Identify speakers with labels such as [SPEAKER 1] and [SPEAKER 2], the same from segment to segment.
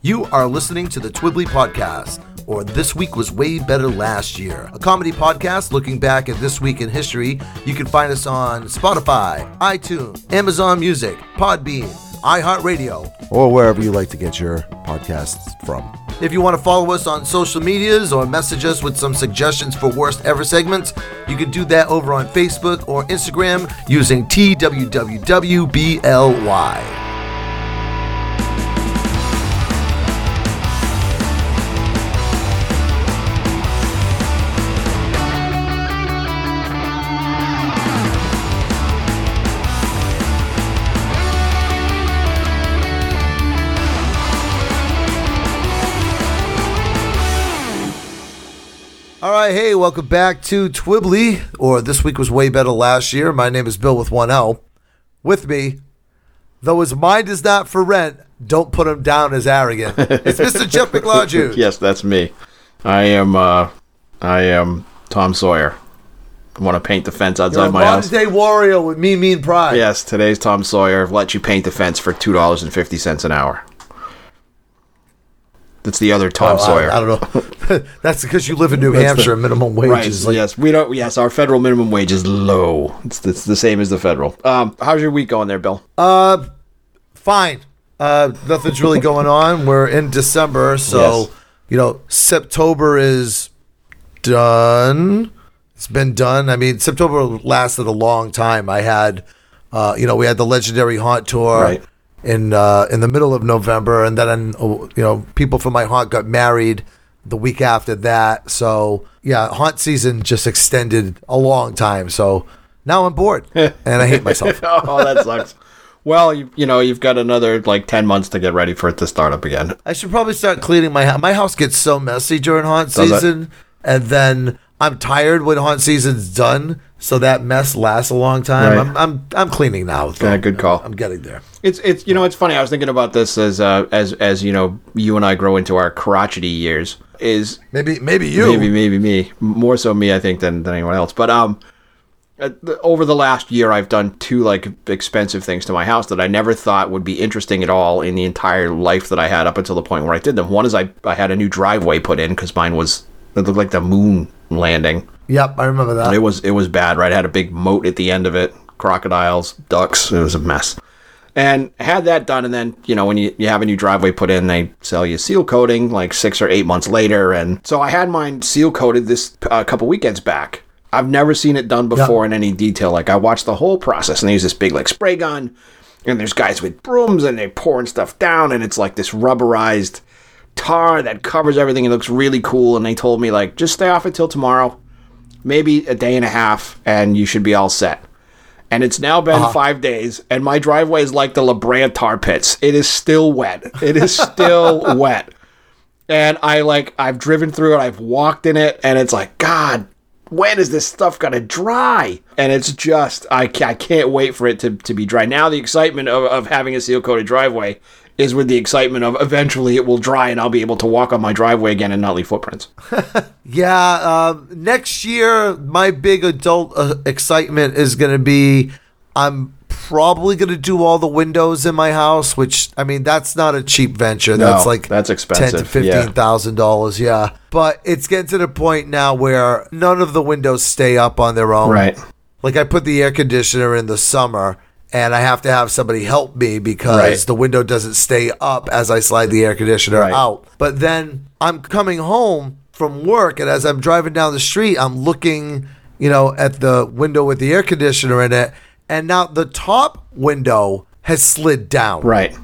[SPEAKER 1] You are listening to the Twibbly Podcast, or This Week Was Way Better Last Year, a comedy podcast looking back at this week in history. You can find us on Spotify, iTunes, Amazon Music, Podbean, iHeartRadio,
[SPEAKER 2] or wherever you like to get your podcasts from.
[SPEAKER 1] If you want to follow us on social medias or message us with some suggestions for worst ever segments, you can do that over on Facebook or Instagram using TWWWBLY. Right, hey, welcome back to Twibbly, or this week was way better last year. My name is Bill with one L. With me, though his mind is not for rent, don't put him down as arrogant. It's Mr. Jeff McLaughlin.
[SPEAKER 3] Yes, that's me. I am. uh I am Tom Sawyer. I want to paint the fence outside
[SPEAKER 1] You're a
[SPEAKER 3] my house.
[SPEAKER 1] day warrior with mean, mean pride.
[SPEAKER 3] Yes, today's Tom Sawyer. Let you paint the fence for two dollars and fifty cents an hour. That's the other Tom
[SPEAKER 1] Oh, I-
[SPEAKER 3] Sawyer.
[SPEAKER 1] I, don't know. That's because you live in New Hampshire.
[SPEAKER 3] the-
[SPEAKER 1] minimum wage
[SPEAKER 3] Right.
[SPEAKER 1] is like
[SPEAKER 3] yes, we don't. Yes, our federal minimum wage is low. It's, it's the same as the federal. Um, how's your week going there, Bill?
[SPEAKER 1] Uh, fine. Uh, nothing's really going on. We're in December, so
[SPEAKER 3] Yes.
[SPEAKER 1] you know, September is done. It's been done. I mean, September lasted a long time. I had, uh, you know, we had the legendary haunt tour
[SPEAKER 3] Right.
[SPEAKER 1] In uh, in the middle of November, and then uh, you know, people from my haunt got married the week after that. So yeah, haunt season just extended a long time. So now I'm bored and I hate myself.
[SPEAKER 3] oh, that sucks. Well, you, you know, you've got another like ten months to get ready for it to start up again.
[SPEAKER 1] I should probably start cleaning my house. My house gets so messy during haunt
[SPEAKER 3] Does it?
[SPEAKER 1] season, and then I'm tired when haunt season's done. So that mess lasts a long time.
[SPEAKER 3] Right.
[SPEAKER 1] I'm, I'm I'm cleaning now. though.
[SPEAKER 3] Yeah, good call.
[SPEAKER 1] I'm getting there.
[SPEAKER 3] It's it's you know it's funny. I was thinking about this as uh, as as you know you and I grow into our crotchety years. Is
[SPEAKER 1] Maybe maybe you.
[SPEAKER 3] maybe maybe me more so me I think than than anyone else. But um, uh, over the last year I've done two like expensive things to my house that I never thought would be interesting at all in the entire life that I had up until the point where I did them. One is I I had a new driveway put in because mine was it looked like the moon landing.
[SPEAKER 1] Yep, I remember that.
[SPEAKER 3] It was it was bad, right? It had a big moat at the end of it, crocodiles, ducks. It was a mess. And had that done, and then you know when you, you have a new driveway put in, they sell you seal coating like six or eight months later. And so I had mine seal coated this a uh, couple weekends back. I've never seen it done before in any detail. Like I watched the whole process, and they use this big like spray gun, and there's guys with brooms, and they're pouring stuff down, and it's like this rubberized tar that covers everything. It looks really cool. And they told me like just stay off until tomorrow maybe a day and a half, and you should be all set. And it's now been uh-huh. five days, and my driveway is like the La Brea tar pits. It is still wet. It is still wet. And I like I've driven through it, I've walked in it, and it's like, God, when is this stuff gonna dry? And it's just I, I can't wait for it to, to be dry. Now the excitement of, of having a seal coated driveway is with the excitement of eventually it will dry and I'll be able to walk on my driveway again and not leave footprints.
[SPEAKER 1] Yeah, um, next year my big adult uh, excitement is going to be I'm probably going to do all the windows in my house, which I mean that's not a cheap venture. No, that's like
[SPEAKER 3] that's expensive, ten
[SPEAKER 1] to
[SPEAKER 3] yeah.
[SPEAKER 1] fifteen thousand dollars. Yeah, but it's getting to the point now where none of the windows stay up on their own.
[SPEAKER 3] Right.
[SPEAKER 1] Like I put the air conditioner in the summer. And I have to have somebody help me because
[SPEAKER 3] Right.
[SPEAKER 1] the window doesn't stay up as I slide the air conditioner
[SPEAKER 3] Right.
[SPEAKER 1] out. But then I'm coming home from work, and as I'm driving down the street, I'm looking, you know, at the window with the air conditioner in it, and now the top window has slid down.
[SPEAKER 3] Right.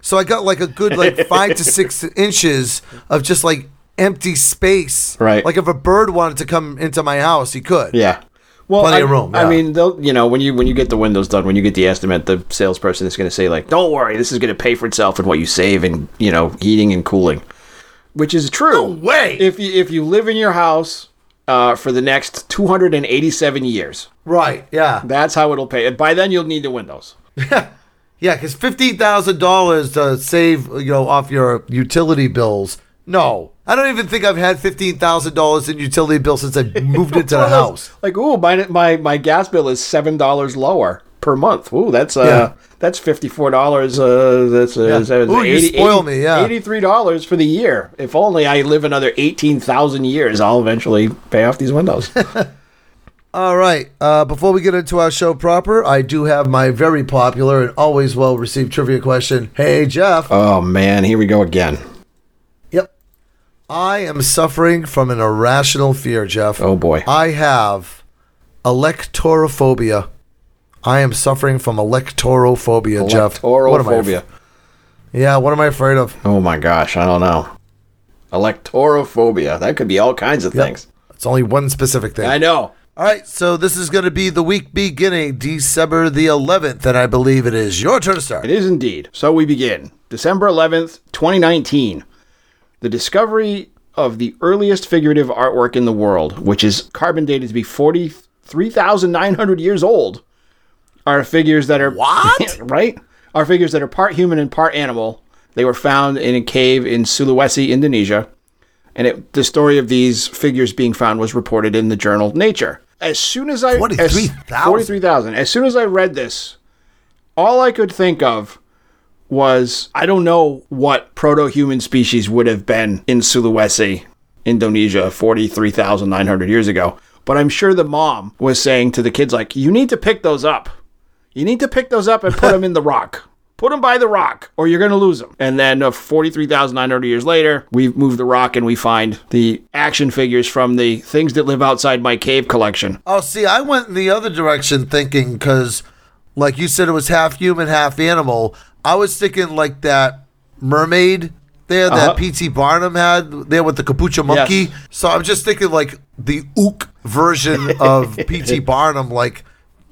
[SPEAKER 1] So I got like a good like five to six inches of just like empty space.
[SPEAKER 3] Right.
[SPEAKER 1] Like if a bird wanted to come into my house, he could.
[SPEAKER 3] Yeah. Well,
[SPEAKER 1] Plenty
[SPEAKER 3] I,
[SPEAKER 1] of room,
[SPEAKER 3] I mean, they'll you know when you when you get the windows done, when you get the estimate, the salesperson is going to say like, "Don't worry, this is going to pay for itself in what you save in you know heating and cooling," which is true.
[SPEAKER 1] No way.
[SPEAKER 3] If you if you live in your house uh, for the next two hundred and eighty seven years,
[SPEAKER 1] Right. Yeah.
[SPEAKER 3] that's how it'll pay. And by then, you'll need the windows.
[SPEAKER 1] Yeah, because fifteen thousand dollars to save you know off your utility bills. No, I don't even think I've had fifteen thousand dollars in utility bills since I moved into the house.
[SPEAKER 3] Like, ooh, my my my gas bill is seven dollars lower. per month. Ooh, that's uh,
[SPEAKER 1] Yeah.
[SPEAKER 3] that's fifty four dollars. Uh, that's uh,
[SPEAKER 1] Yeah.
[SPEAKER 3] is that-
[SPEAKER 1] Ooh, you spoil me, yeah.
[SPEAKER 3] eighty three dollars for the year. If only I live another eighteen thousand years, I'll eventually pay off these windows.
[SPEAKER 1] All right. Uh, before we get into our show proper, I do have my very popular and always well received trivia question. Hey, Jeff.
[SPEAKER 3] oh man, here we go again.
[SPEAKER 1] Yep. I am suffering from an irrational fear, Jeff.
[SPEAKER 3] Oh boy.
[SPEAKER 1] I have electorophobia. I am suffering from electorophobia, Jeff. What am I
[SPEAKER 3] Electorophobia.
[SPEAKER 1] yeah, what am I afraid of?
[SPEAKER 3] Oh my gosh, I don't know. Electorophobia. That could be all kinds of things.
[SPEAKER 1] It's only one specific thing.
[SPEAKER 3] I know.
[SPEAKER 1] All right, so this is going to be the week beginning December the 11th, and I believe it is your turn to start.
[SPEAKER 3] It is indeed. So we begin. December 11th, 2019. The discovery of the earliest figurative artwork in the world, which is carbon dated to be 43,900 years old, are figures that are.
[SPEAKER 1] What?
[SPEAKER 3] right? Are figures that are part human and part animal. They were found in a cave in Sulawesi, Indonesia. And it, the story of these figures being found was reported in the journal Nature. As soon as I.
[SPEAKER 1] 43,000?
[SPEAKER 3] 43,000. As soon as I read this, all I could think of was I don't know what proto human species would have been in Sulawesi, Indonesia, 43,900 years ago. But I'm sure the mom was saying to the kids, like, you need to pick those up. You need to pick those up and put them in the rock. Put them by the rock, or you're going to lose them. And then uh, 43,900 years later, we move the rock and we find the action figures from the things that live outside my cave collection.
[SPEAKER 1] Oh, see, I went in the other direction thinking because, like you said, it was half human, half animal. I was thinking like that mermaid there that
[SPEAKER 3] Uh-huh.
[SPEAKER 1] P.T. Barnum had there with the capuchin monkey.
[SPEAKER 3] Yes.
[SPEAKER 1] So I'm just thinking like the ook version of P.T. Barnum, like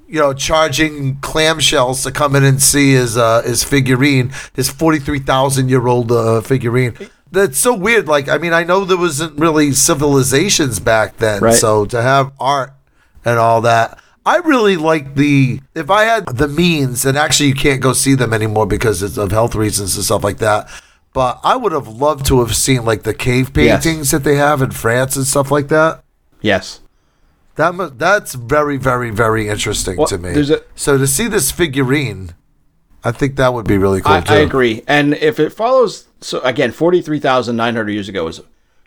[SPEAKER 1] you know, charging clamshells to come in and see his uh, his figurine, his forty three thousand year old uh, figurine. That's so weird. Like, I mean, I know there wasn't really civilizations back then,
[SPEAKER 3] Right.
[SPEAKER 1] so to have art and all that. I really like the if I had the means, and actually you can't go see them anymore because it's of health reasons and stuff like that. But I would have loved to have seen like the cave
[SPEAKER 3] Yes.
[SPEAKER 1] paintings that they have in France and stuff like that.
[SPEAKER 3] Yes.
[SPEAKER 1] That mu- that's very very very interesting
[SPEAKER 3] Well,
[SPEAKER 1] to me.
[SPEAKER 3] there's a-
[SPEAKER 1] so to see this figurine, I think that would be really cool
[SPEAKER 3] I,
[SPEAKER 1] too.
[SPEAKER 3] I agree. And if it follows, so again, 43,900 years ago is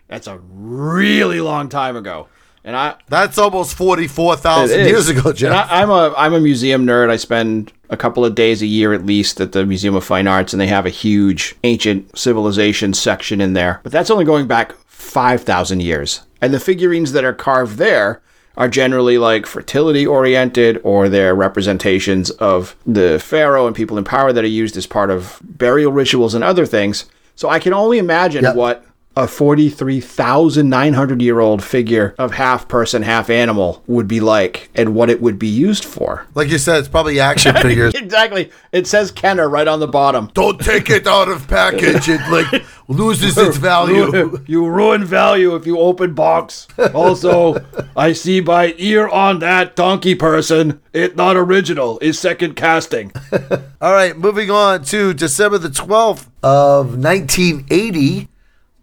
[SPEAKER 3] that's a really long time ago. And I,
[SPEAKER 1] That's almost forty four thousand years ago,
[SPEAKER 3] And
[SPEAKER 1] Jeff.
[SPEAKER 3] I, I'm a I'm a museum nerd. I spend a couple of days a year at least at the Museum of Fine Arts, and they have a huge ancient civilization section in there. But that's only going back five thousand years, and the figurines that are carved there are generally like fertility oriented, or they're representations of the pharaoh and people in power that are used as part of burial rituals and other things. So I can only imagine
[SPEAKER 1] Yep.
[SPEAKER 3] what a 43,900 year old figure of half person, half animal would be like and what it would be used for.
[SPEAKER 1] like you said, it's probably action figures.
[SPEAKER 3] Exactly. It says Kenner right on the bottom.
[SPEAKER 1] Don't take it out of package; it like loses its value.
[SPEAKER 3] you ruin value if you open box. Also, I see by ear on that donkey person, it not original, is second casting.
[SPEAKER 1] All right, moving on to December the 12th of 1980.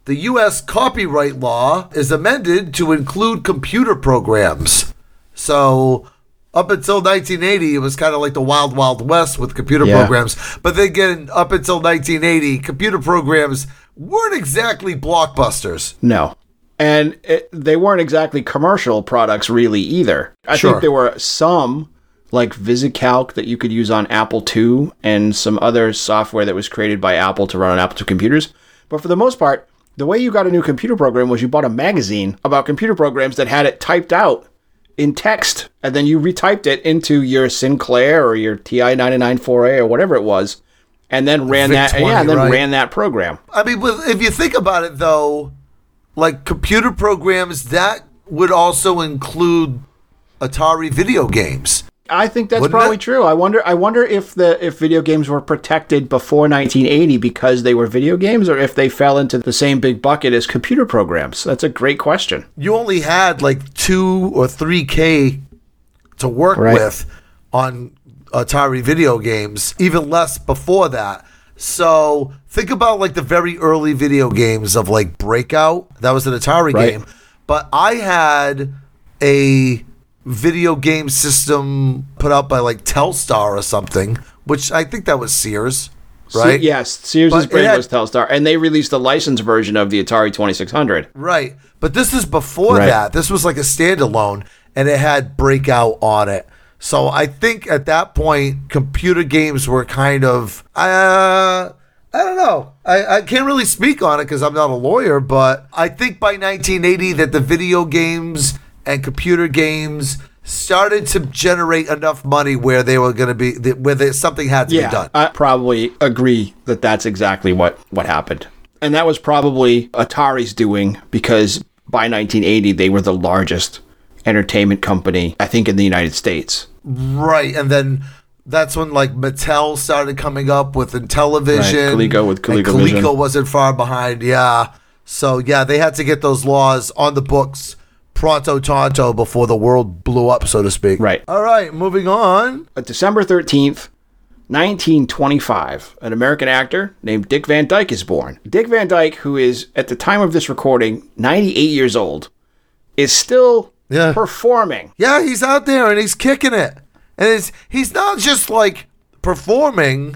[SPEAKER 1] The U.S. copyright law is amended to include computer programs. So, up until 1980, it was kind of like the wild, wild west with computer
[SPEAKER 3] Yeah.
[SPEAKER 1] programs. But then again, up until 1980, computer programs weren't exactly blockbusters.
[SPEAKER 3] No. And it, they weren't exactly commercial products, really, either. I
[SPEAKER 1] Sure.
[SPEAKER 3] think there were some, like VisiCalc, that you could use on Apple II and some other software that was created by Apple to run on Apple II computers. But for the most part, the way you got a new computer program was you bought a magazine about computer programs that had it typed out in text, and then you retyped it into your Sinclair or your TI 99 4A or whatever it was, and then ran
[SPEAKER 1] Vic
[SPEAKER 3] that.
[SPEAKER 1] 20,
[SPEAKER 3] yeah, and then
[SPEAKER 1] right.
[SPEAKER 3] ran that program.
[SPEAKER 1] I mean, if you think about it, though, like computer programs, that would also include Atari video games.
[SPEAKER 3] I think that's
[SPEAKER 1] Wouldn't
[SPEAKER 3] probably
[SPEAKER 1] it?
[SPEAKER 3] true. I wonder. I wonder if the if video games were protected before 1980 because they were video games, or if they fell into the same big bucket as computer programs. That's a great question.
[SPEAKER 1] You only had like two or three K to work
[SPEAKER 3] Right.
[SPEAKER 1] with on Atari video games, even less before that. So think about like the very early video games of like Breakout. That was an Atari
[SPEAKER 3] Right.
[SPEAKER 1] game. But I had a video game system put out by like Telstar or something, which I think that was Sears, right?
[SPEAKER 3] Se- yes, Sears'
[SPEAKER 1] But
[SPEAKER 3] brand
[SPEAKER 1] had-
[SPEAKER 3] was Telstar, and they released a licensed version of the Atari 2600.
[SPEAKER 1] Right. But this is before
[SPEAKER 3] Right.
[SPEAKER 1] that. This was like a standalone and it had Breakout on it. So I think at that point, computer games were kind of, uh, I don't know. I, I can't really speak on it because I'm not a lawyer, but I think by 1980 that the video games and computer games started to generate enough money where they were going to be, where there, something had to be done.
[SPEAKER 3] I probably agree that that's exactly what what happened, and that was probably Atari's doing because by 1980 they were the largest entertainment company, I think, in the United States.
[SPEAKER 1] Right, and then that's when like Mattel started coming up with Intellivision.
[SPEAKER 3] Right, Coleco with
[SPEAKER 1] and Coleco wasn't far behind. Yeah, so yeah, they had to get those laws on the books pronto tonto before the world blew up, so to speak.
[SPEAKER 3] Right.
[SPEAKER 1] All right, moving on.
[SPEAKER 3] Uh, December 13th, 1925, an American actor named Dick Van Dyke is born. Dick Van Dyke, who is at the time of this recording 98 years old, is still
[SPEAKER 1] Yeah.
[SPEAKER 3] performing.
[SPEAKER 1] Yeah, he's out there and he's kicking it, and it's he's not just like performing.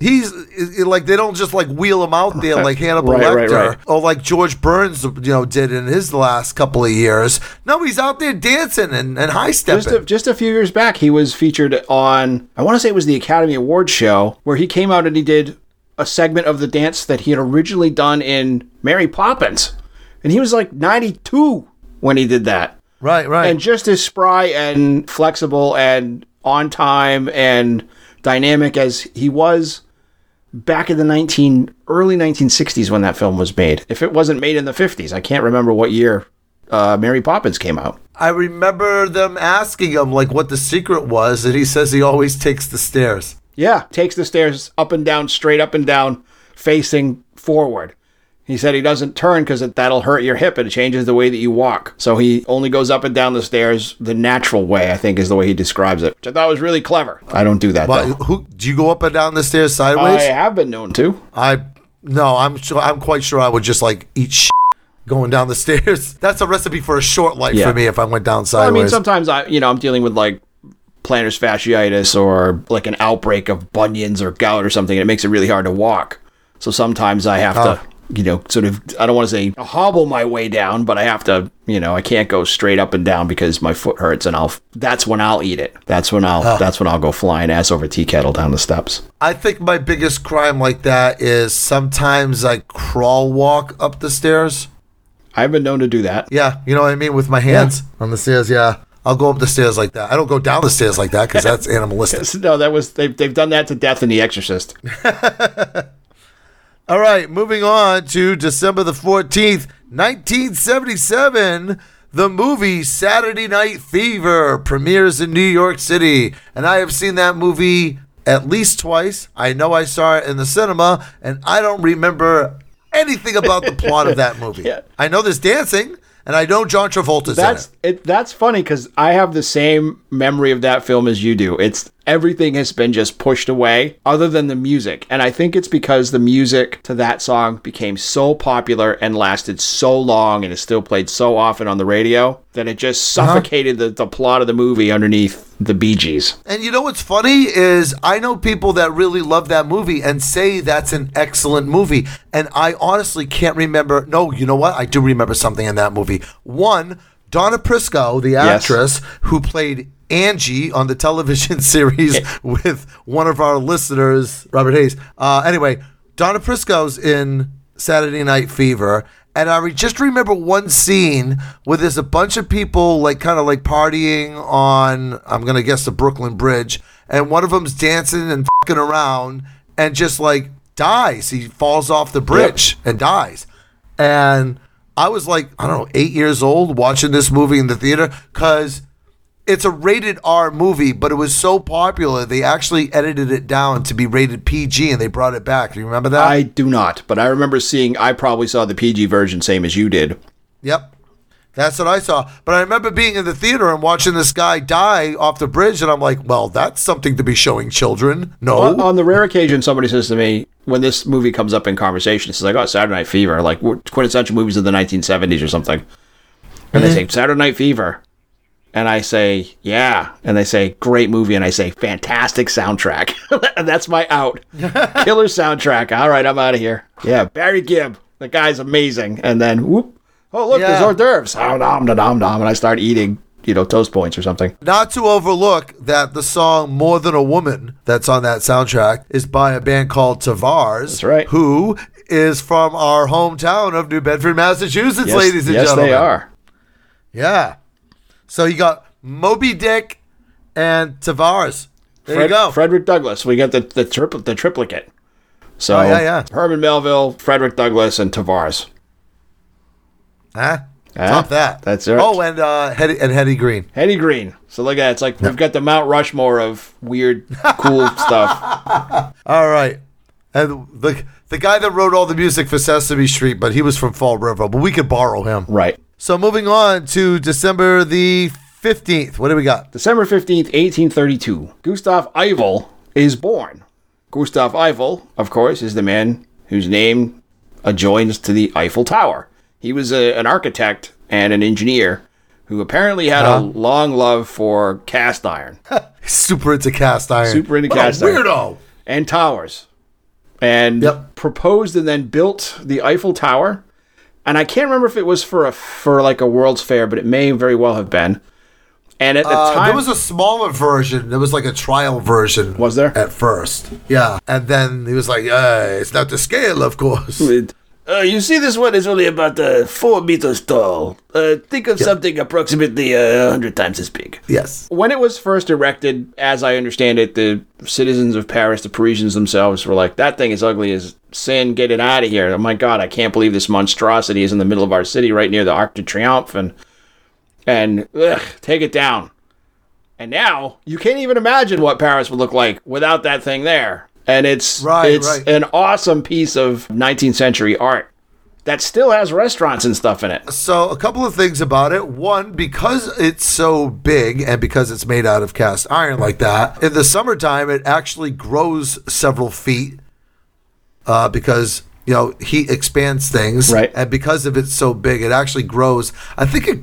[SPEAKER 1] He's like they don't just like wheel him out there like Hannibal
[SPEAKER 3] Right,
[SPEAKER 1] Lecter
[SPEAKER 3] right, right.
[SPEAKER 1] or like George Burns, you know, did in his last couple of years. No, he's out there dancing and, and high
[SPEAKER 3] Just a,
[SPEAKER 1] stepping.
[SPEAKER 3] just a few years back, he was featured on, I want to say it was the Academy Awards show, where he came out and he did a segment of the dance that he had originally done in Mary Poppins. And he was like 92 when he did that.
[SPEAKER 1] Right, right.
[SPEAKER 3] And just as spry and flexible and on time and dynamic as he was back in the 19 early 1960s when that film was made. If it wasn't made in the 50s, I can't remember what year uh, Mary Poppins came out.
[SPEAKER 1] I remember them asking him like what the secret was, and he says he always takes the stairs.
[SPEAKER 3] Yeah, takes the stairs up and down, straight up and down, facing forward. He said he doesn't turn because that'll hurt your hip and it changes the way that you walk. So he only goes up and down the stairs the natural way, I think is the way he describes it, which I thought was really clever. I don't do that
[SPEAKER 1] But
[SPEAKER 3] though.
[SPEAKER 1] who do you go up and down the stairs sideways?
[SPEAKER 3] I have been known to.
[SPEAKER 1] I no, I'm sure I'm quite sure I would just like eat shit going down the stairs. That's a recipe for a short life
[SPEAKER 3] Yeah.
[SPEAKER 1] for me if I went down sideways.
[SPEAKER 3] I mean, sometimes I, you know, I'm dealing with like plantar fasciitis or like an outbreak of bunions or gout or something, and it makes it really hard to walk. So sometimes I have to, oh. You know, sort of, I don't want to say hobble my way down, but I have to, you know, I can't go straight up and down because my foot hurts, and I'll, that's when I'll eat it. That's when I'll, ah. that's when I'll go flying ass over tea kettle down the steps.
[SPEAKER 1] I think my biggest crime like that is sometimes I crawl walk up the stairs.
[SPEAKER 3] I've been known to do that.
[SPEAKER 1] Yeah, you know what I mean with my hands on the stairs. Yeah, I'll go up the stairs like that. I don't go down the stairs like that because that's animalistic.
[SPEAKER 3] No, that was, they've, they've done that to death in The Exorcist.
[SPEAKER 1] All right, moving on to December the 14th, 1977. The movie Saturday Night Fever premieres in New York City. And I have seen that movie at least twice. I know I saw it in the cinema, and I don't remember anything about the plot of that movie.
[SPEAKER 3] Yeah.
[SPEAKER 1] I know there's dancing, and I know John Travolta's
[SPEAKER 3] That's
[SPEAKER 1] in it.
[SPEAKER 3] it. That's funny because I have the same memory of that film as you do. It's everything has been just pushed away, other than the music, and I think it's because the music to that song became so popular and lasted so long, and is still played so often on the radio that it just
[SPEAKER 1] Uh-huh.
[SPEAKER 3] suffocated the, the plot of the movie underneath the Bee Gees.
[SPEAKER 1] And you know what's funny is I know people that really love that movie and say that's an excellent movie. And I honestly can't remember. No, you know what? I do remember something in that movie. One, Donna Pescow, the actress who played Angie on the television series with one of our listeners, Robert Hays. Uh, anyway, Donna Pescow's in Saturday Night Fever. And I re- just remember one scene where there's a bunch of people like kind of like partying on, I'm going to guess the Brooklyn Bridge. And one of them's dancing and fucking around and just like dies. He falls off the bridge and dies. And I was like, I don't know, eight years old watching this movie in the theater because it's a rated R movie, but it was so popular they actually edited it down to be rated PG and they brought it back. Do you remember that?
[SPEAKER 3] I do not, but I remember seeing. I probably saw the PG version, same as you did.
[SPEAKER 1] Yep. That's what I saw. But I remember being in the theater and watching this guy die off the bridge, and I'm like, well, that's something to be showing children. No.
[SPEAKER 3] On, on the rare occasion somebody says to me when this movie comes up in conversation, it's like, "Oh, Saturday Night Fever," like we're quintessential movies of the 1970s or something, and they mm-hmm. say Saturday Night Fever. And I say, yeah. And they say, great movie. And I say, fantastic soundtrack. and that's my out. Killer soundtrack. All right, I'm out of here. Yeah, Barry Gibb. The guy's amazing. And then, whoop. Oh, look, there's hors d'oeuvres. Oh, nom, nom, nom, nom. And I start eating, you know, toast points or something.
[SPEAKER 1] Not to overlook that the song More Than a Woman that's on that soundtrack is by a band called Tavares.
[SPEAKER 3] That's right.
[SPEAKER 1] Who is from our hometown of New Bedford, Massachusetts,
[SPEAKER 3] Yes,
[SPEAKER 1] ladies and
[SPEAKER 3] yes,
[SPEAKER 1] gentlemen.
[SPEAKER 3] they are.
[SPEAKER 1] Yeah. So you got Moby Dick and Tavares. There you go.
[SPEAKER 3] Frederick Douglass. We got the the, tripl- the triplicate. So
[SPEAKER 1] Oh, yeah, yeah.
[SPEAKER 3] Herman Melville, Frederick Douglass, and Tavares.
[SPEAKER 1] Huh? Top that.
[SPEAKER 3] That's it.
[SPEAKER 1] Oh, and uh, Hetty, and Hetty Green.
[SPEAKER 3] Eddie Green. So look at it. It's like we've got the Mount Rushmore of weird, cool stuff.
[SPEAKER 1] All right. And the the guy that wrote all the music for Sesame Street, but he was from Fall River, but we could borrow him.
[SPEAKER 3] Right.
[SPEAKER 1] So moving on to December the 15th. What do we got?
[SPEAKER 3] December 15th, 1832. Gustave Eiffel is born. Gustave Eiffel, of course, is the man whose name adjoins to the Eiffel Tower. He was a, an architect and an engineer who apparently had a long love for cast iron
[SPEAKER 1] Super into cast iron.
[SPEAKER 3] Super into
[SPEAKER 1] What
[SPEAKER 3] cast iron.
[SPEAKER 1] weirdo.
[SPEAKER 3] and towers. And
[SPEAKER 1] Yep.
[SPEAKER 3] proposed and then built the Eiffel Tower. And I can't remember if it was for a for like a World's Fair, but it may very well have been. And at the
[SPEAKER 1] Uh,
[SPEAKER 3] time,
[SPEAKER 1] there was a smaller version. There was like a trial version.
[SPEAKER 3] Was there?
[SPEAKER 1] At first. Yeah. And then he was like, uh, it's not the scale, of course.
[SPEAKER 3] Uh, you see, this one is only about uh, four meters tall. Uh, think of something approximately uh, a hundred times as big.
[SPEAKER 1] yes.
[SPEAKER 3] When it was first erected, as I understand it, the citizens of Paris, the Parisians themselves, were like, "That thing is ugly as sin. Get it out of here!" Oh my God, I can't believe this monstrosity is in the middle of our city, right near the Arc de Triomphe, and and ugh, take it down. And now you can't even imagine what Paris would look like without that thing there. And it's
[SPEAKER 1] Right,
[SPEAKER 3] it's
[SPEAKER 1] right.
[SPEAKER 3] an awesome piece of 19th century art that still has restaurants and stuff in it.
[SPEAKER 1] So, a couple of things about it. One, because it's so big and because it's made out of cast iron like that, in the summertime, it actually grows several feet uh, because, you know, heat expands things.
[SPEAKER 3] Right.
[SPEAKER 1] And because of it's so big, it actually grows. I think it,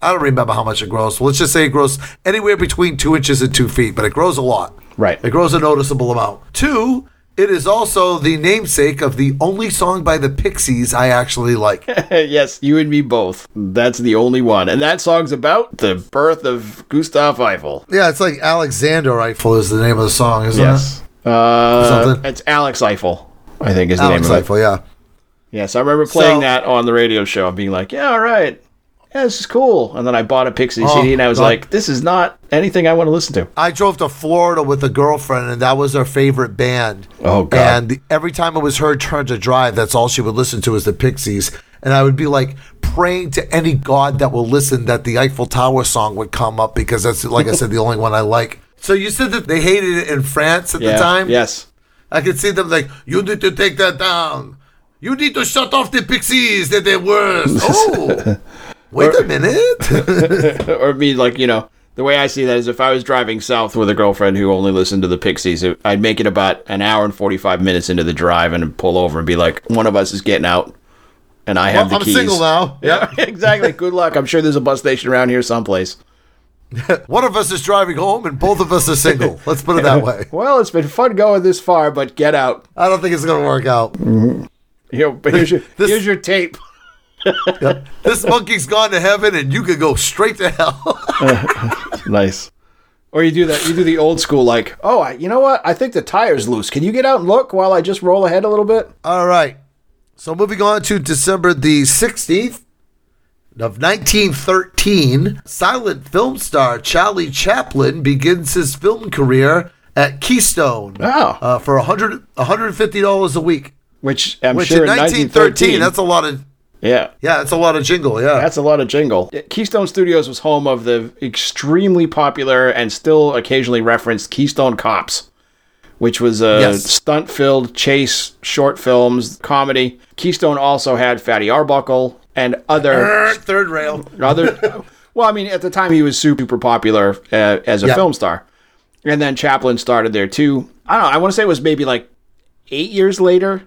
[SPEAKER 1] I don't remember how much it grows. Let's just say it grows anywhere between two inches and two feet, but it grows a lot.
[SPEAKER 3] Right.
[SPEAKER 1] It grows a noticeable amount. Two, it is also the namesake of the only song by the Pixies I actually like.
[SPEAKER 3] yes, you and me both. That's the only one. And that song's about the birth of Gustave Eiffel.
[SPEAKER 1] Yeah, it's like Alexander Eiffel is the name of the song, isn't
[SPEAKER 3] Yes. Uh,
[SPEAKER 1] Something.
[SPEAKER 3] it's Alec Eiffel, I think is the
[SPEAKER 1] Alex
[SPEAKER 3] name of it.
[SPEAKER 1] Eiffel, yeah.
[SPEAKER 3] Yes, I remember playing
[SPEAKER 1] So-
[SPEAKER 3] that on the radio show and being like, yeah, all right. Yeah, this is cool. And then I bought a Pixie
[SPEAKER 1] Oh,
[SPEAKER 3] CD and I was
[SPEAKER 1] God.
[SPEAKER 3] like, this is not anything I want to listen to.
[SPEAKER 1] I drove to Florida with a girlfriend, and that was her favorite band.
[SPEAKER 3] Oh, God.
[SPEAKER 1] And every time it was her turn to drive, that's all she would listen to was the Pixies. And I would be like praying to any god that will listen that the Eiffel Tower song would come up because that's, like I said, the only one I like. So you said that they hated it in France at
[SPEAKER 3] Yeah.
[SPEAKER 1] the time?
[SPEAKER 3] Yes.
[SPEAKER 1] I could see them like, you need to take that down. You need to shut off the Pixies. That they're the worst. Oh, wait a minute.
[SPEAKER 3] or me like you know the way i see that is if i was driving south with a girlfriend who only listened to the pixies it, i'd make it about an hour and 45 minutes into the drive and pull over and be like one of us is getting out and i have
[SPEAKER 1] Well,
[SPEAKER 3] the
[SPEAKER 1] I'm
[SPEAKER 3] keys
[SPEAKER 1] single now.
[SPEAKER 3] yeah exactly good luck i'm sure there's a bus station around here someplace
[SPEAKER 1] One of us is driving home, and both of us are single. Let's put it that way.
[SPEAKER 3] well it's been fun going this far but get out
[SPEAKER 1] I don't think it's going to work out.
[SPEAKER 3] Mm-hmm. Here, here's your,
[SPEAKER 1] This-
[SPEAKER 3] here's your tape
[SPEAKER 1] This monkey's gone to heaven, and you could go straight to hell.
[SPEAKER 3] nice or you do that you do the old school like oh I, you know what i think the tire's loose can you get out and look while i just roll ahead a little bit
[SPEAKER 1] All right. So moving on to December the 16th of 1913, silent film star Charlie Chaplin begins his film career at Keystone
[SPEAKER 3] Oh.
[SPEAKER 1] uh, for 100 $150 a week.
[SPEAKER 3] which i'm
[SPEAKER 1] Which
[SPEAKER 3] sure
[SPEAKER 1] in 1913, that's a lot of
[SPEAKER 3] yeah
[SPEAKER 1] yeah, that's a lot of jingle. Yeah,
[SPEAKER 3] That's a lot of jingle. Keystone Studios was home of the extremely popular and still occasionally referenced Keystone Cops, which was a
[SPEAKER 1] Yes.
[SPEAKER 3] stunt filled chase short films comedy. Keystone also had Fatty Arbuckle and other
[SPEAKER 1] third rail.
[SPEAKER 3] other. well, I mean, at the time he was super popular uh, as a
[SPEAKER 1] Yeah.
[SPEAKER 3] film star, and then Chaplin started there too. I don't know. I want to say it was maybe like eight years later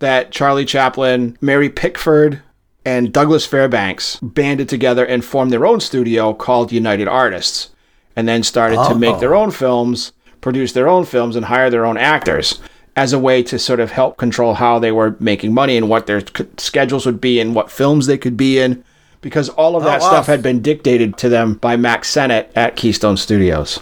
[SPEAKER 3] that Charlie Chaplin, Mary Pickford, and Douglas Fairbanks banded together and formed their own studio called United Artists, and then started to make their oh. own films, produce their own films, and hire their own actors as a way to sort of help control how they were making money and what their c- schedules would be and what films they could be in. Because all of oh, that
[SPEAKER 1] wow.
[SPEAKER 3] stuff had been dictated to them by Mack Sennett at Keystone Studios.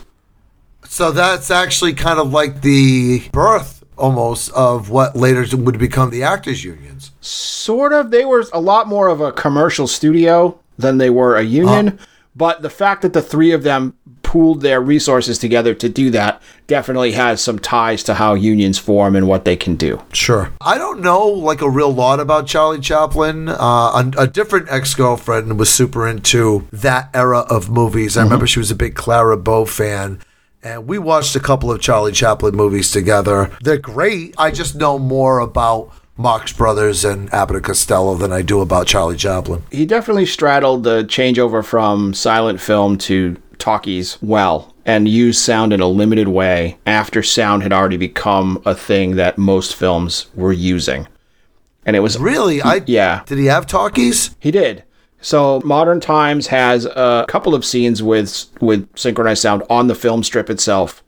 [SPEAKER 1] So that's actually kind of like the birth almost of what later would become the actors unions.
[SPEAKER 3] sort of they were a lot more of a commercial studio than they were a union but the fact that the three of them pooled their resources together to do that definitely has some ties to how unions form and what they can do
[SPEAKER 1] Sure. I don't know like a real lot about Charlie Chaplin. Uh, a, a different ex girlfriend was super into that era of movies. I remember she was a big Clara Bow fan. And we watched a couple of Charlie Chaplin movies together. They're great. I just know more about Marx Brothers and Abbott and Costello than I do about Charlie Chaplin.
[SPEAKER 3] he definitely straddled the changeover from silent film to talkies well and used sound in a limited way after sound had already become a thing that most films were using and it was
[SPEAKER 1] Really? I
[SPEAKER 3] yeah
[SPEAKER 1] Did he have talkies?
[SPEAKER 3] He did. So Modern Times has a couple of scenes with with synchronized sound on the film strip itself,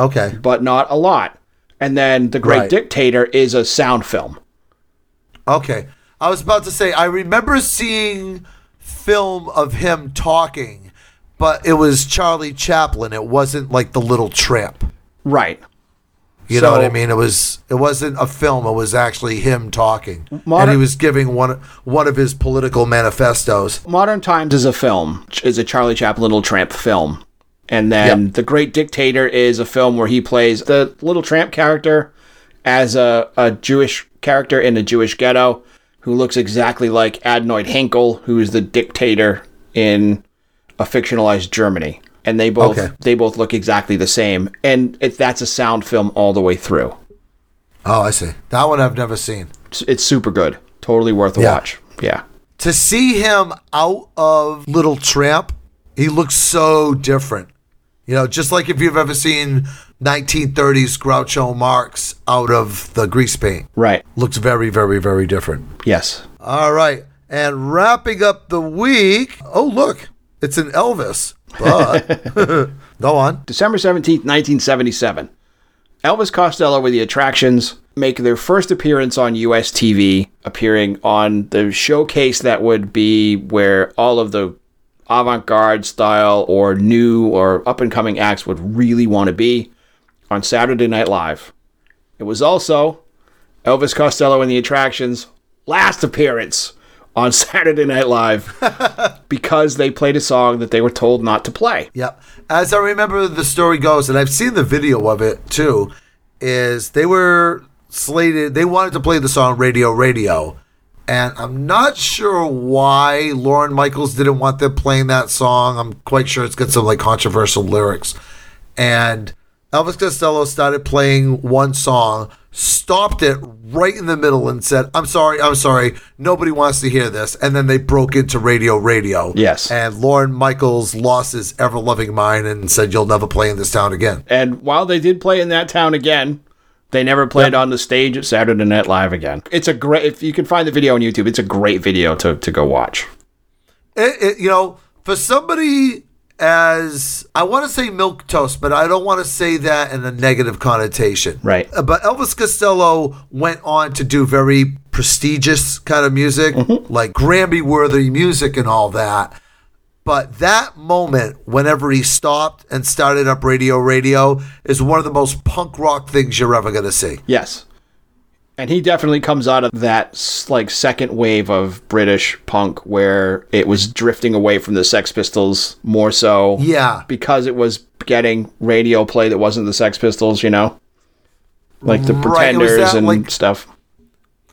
[SPEAKER 1] Okay.
[SPEAKER 3] but not a lot. And then The Great
[SPEAKER 1] Right.
[SPEAKER 3] Dictator is a sound film.
[SPEAKER 1] Okay. I was about to say, I remember seeing film of him talking, but it was Charlie Chaplin. It wasn't like the little tramp.
[SPEAKER 3] Right.
[SPEAKER 1] You know what I mean? It was it wasn't a film, it was actually him talking. and he was giving one one of his political manifestos.
[SPEAKER 3] Modern Times is a film, is a Charlie Chaplin Little Tramp film. And then
[SPEAKER 1] Yep.
[SPEAKER 3] The Great Dictator is a film where he plays the Little Tramp character as a, a Jewish character in a Jewish ghetto who looks exactly like Adenoid Hynkel, who is the dictator in a fictionalized Germany. And they both
[SPEAKER 1] Okay.
[SPEAKER 3] they both look exactly the same. And it, that's a sound film all the way through.
[SPEAKER 1] Oh, I see. That one I've never seen.
[SPEAKER 3] It's, it's super good. Totally worth a
[SPEAKER 1] Yeah.
[SPEAKER 3] watch. Yeah.
[SPEAKER 1] To see him out of Little Tramp, he looks so different. You know, just like if you've ever seen 1930s Groucho Marx out of the grease paint.
[SPEAKER 3] Right.
[SPEAKER 1] Looks very, very, very different.
[SPEAKER 3] Yes.
[SPEAKER 1] All right. And wrapping up the week. Oh, look. It's an Elvis. But go on.
[SPEAKER 3] December 17th, 1977. Elvis Costello with the Attractions make their first appearance on US TV, appearing on the showcase that would be where all of the avant garde style or new or up and coming acts would really want to be on Saturday Night Live. It was also Elvis Costello and the Attractions' last appearance on Saturday Night Live because they played a song that they were told not to play.
[SPEAKER 1] Yep. As I remember the story goes, and I've seen the video of it too, is they were slated, they wanted to play the song Radio Radio. And I'm not sure why Lorne Michaels didn't want them playing that song. I'm quite sure it's got some like controversial lyrics. And Elvis Costello started playing one song, stopped it right in the middle, and said, I'm sorry, I'm sorry, nobody wants to hear this. And then they broke into Radio Radio.
[SPEAKER 3] Yes.
[SPEAKER 1] And Lorne Michaels lost his ever loving mind and said, You'll never play in this town again.
[SPEAKER 3] And while they did play in that town again, they never played on the stage at Saturday Night Live again. It's a great. If you can find the video on YouTube, it's a great video to to go watch.
[SPEAKER 1] It, it, you know, for somebody as I want to say milk toast, but I don't want to say that in a negative connotation.
[SPEAKER 3] Right.
[SPEAKER 1] Uh, But Elvis Costello went on to do very prestigious kind of music, like Grammy worthy music and all that. But that moment, whenever he stopped and started up Radio Radio, is one of the most punk rock things you're ever going to see.
[SPEAKER 3] Yes. And he definitely comes out of that like second wave of British punk where it was drifting away from the Sex Pistols more so.
[SPEAKER 1] Yeah.
[SPEAKER 3] Because it was getting radio play that wasn't the Sex Pistols, you know? Like the
[SPEAKER 1] Right,
[SPEAKER 3] Pretenders
[SPEAKER 1] that,
[SPEAKER 3] and
[SPEAKER 1] like-
[SPEAKER 3] stuff.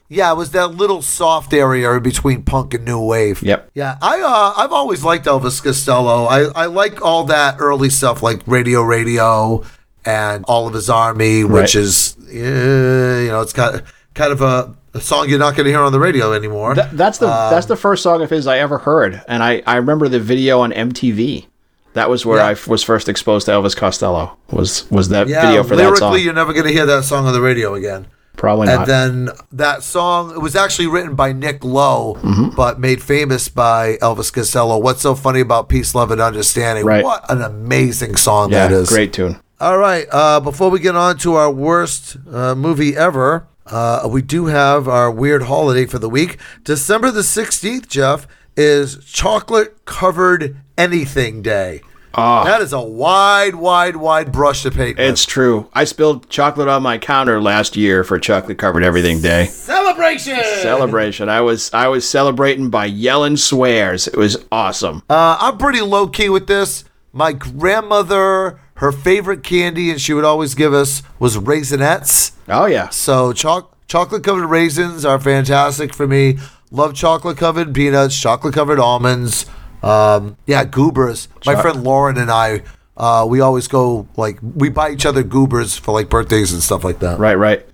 [SPEAKER 1] Yeah, it was that little soft area between punk and new wave.
[SPEAKER 3] Yep.
[SPEAKER 1] Yeah, I uh, I've always liked Elvis Costello. I, I like all that early stuff like Radio Radio and Oliver's Army, which
[SPEAKER 3] Right.
[SPEAKER 1] is uh, you know it's got kind of a, a song you're not going to hear on the radio anymore.
[SPEAKER 3] Th- that's the
[SPEAKER 1] Um,
[SPEAKER 3] that's the first song of his I ever heard, and I, I remember the video on MTV. That was where
[SPEAKER 1] Yeah.
[SPEAKER 3] I f- was first exposed to Elvis Costello. Was was that
[SPEAKER 1] yeah,
[SPEAKER 3] video for that
[SPEAKER 1] lyrically,
[SPEAKER 3] song?
[SPEAKER 1] you're never going to hear that song on the radio again.
[SPEAKER 3] Probably
[SPEAKER 1] And then that song, it was actually written by Nick Lowe,
[SPEAKER 3] Mm-hmm.
[SPEAKER 1] but made famous by Elvis Costello. What's so funny about Peace, Love, and Understanding?
[SPEAKER 3] Right.
[SPEAKER 1] What an amazing song
[SPEAKER 3] yeah,
[SPEAKER 1] that is.
[SPEAKER 3] great tune.
[SPEAKER 1] All right. Uh, before we get on to our worst uh, movie ever, uh, we do have our weird holiday for the week. December the 16th, Jeff, is Chocolate Covered Anything Day. That is a wide, wide, wide brush to paint with.
[SPEAKER 3] It's true. I spilled chocolate on my counter last year for chocolate covered everything day.
[SPEAKER 1] Celebration!
[SPEAKER 3] Celebration. I was I was celebrating by yelling swears. It was awesome.
[SPEAKER 1] Uh, I'm pretty low key with this. My grandmother, her favorite candy, and she would always give us, was Raisinets.
[SPEAKER 3] Oh yeah.
[SPEAKER 1] So choc- chocolate covered raisins are fantastic for me. Love chocolate covered peanuts, chocolate covered almonds. Um, yeah, goobers. My
[SPEAKER 3] Choc-
[SPEAKER 1] friend Lauren and I, uh, we always go like we buy each other goobers for like birthdays and stuff like that.
[SPEAKER 3] Right, right.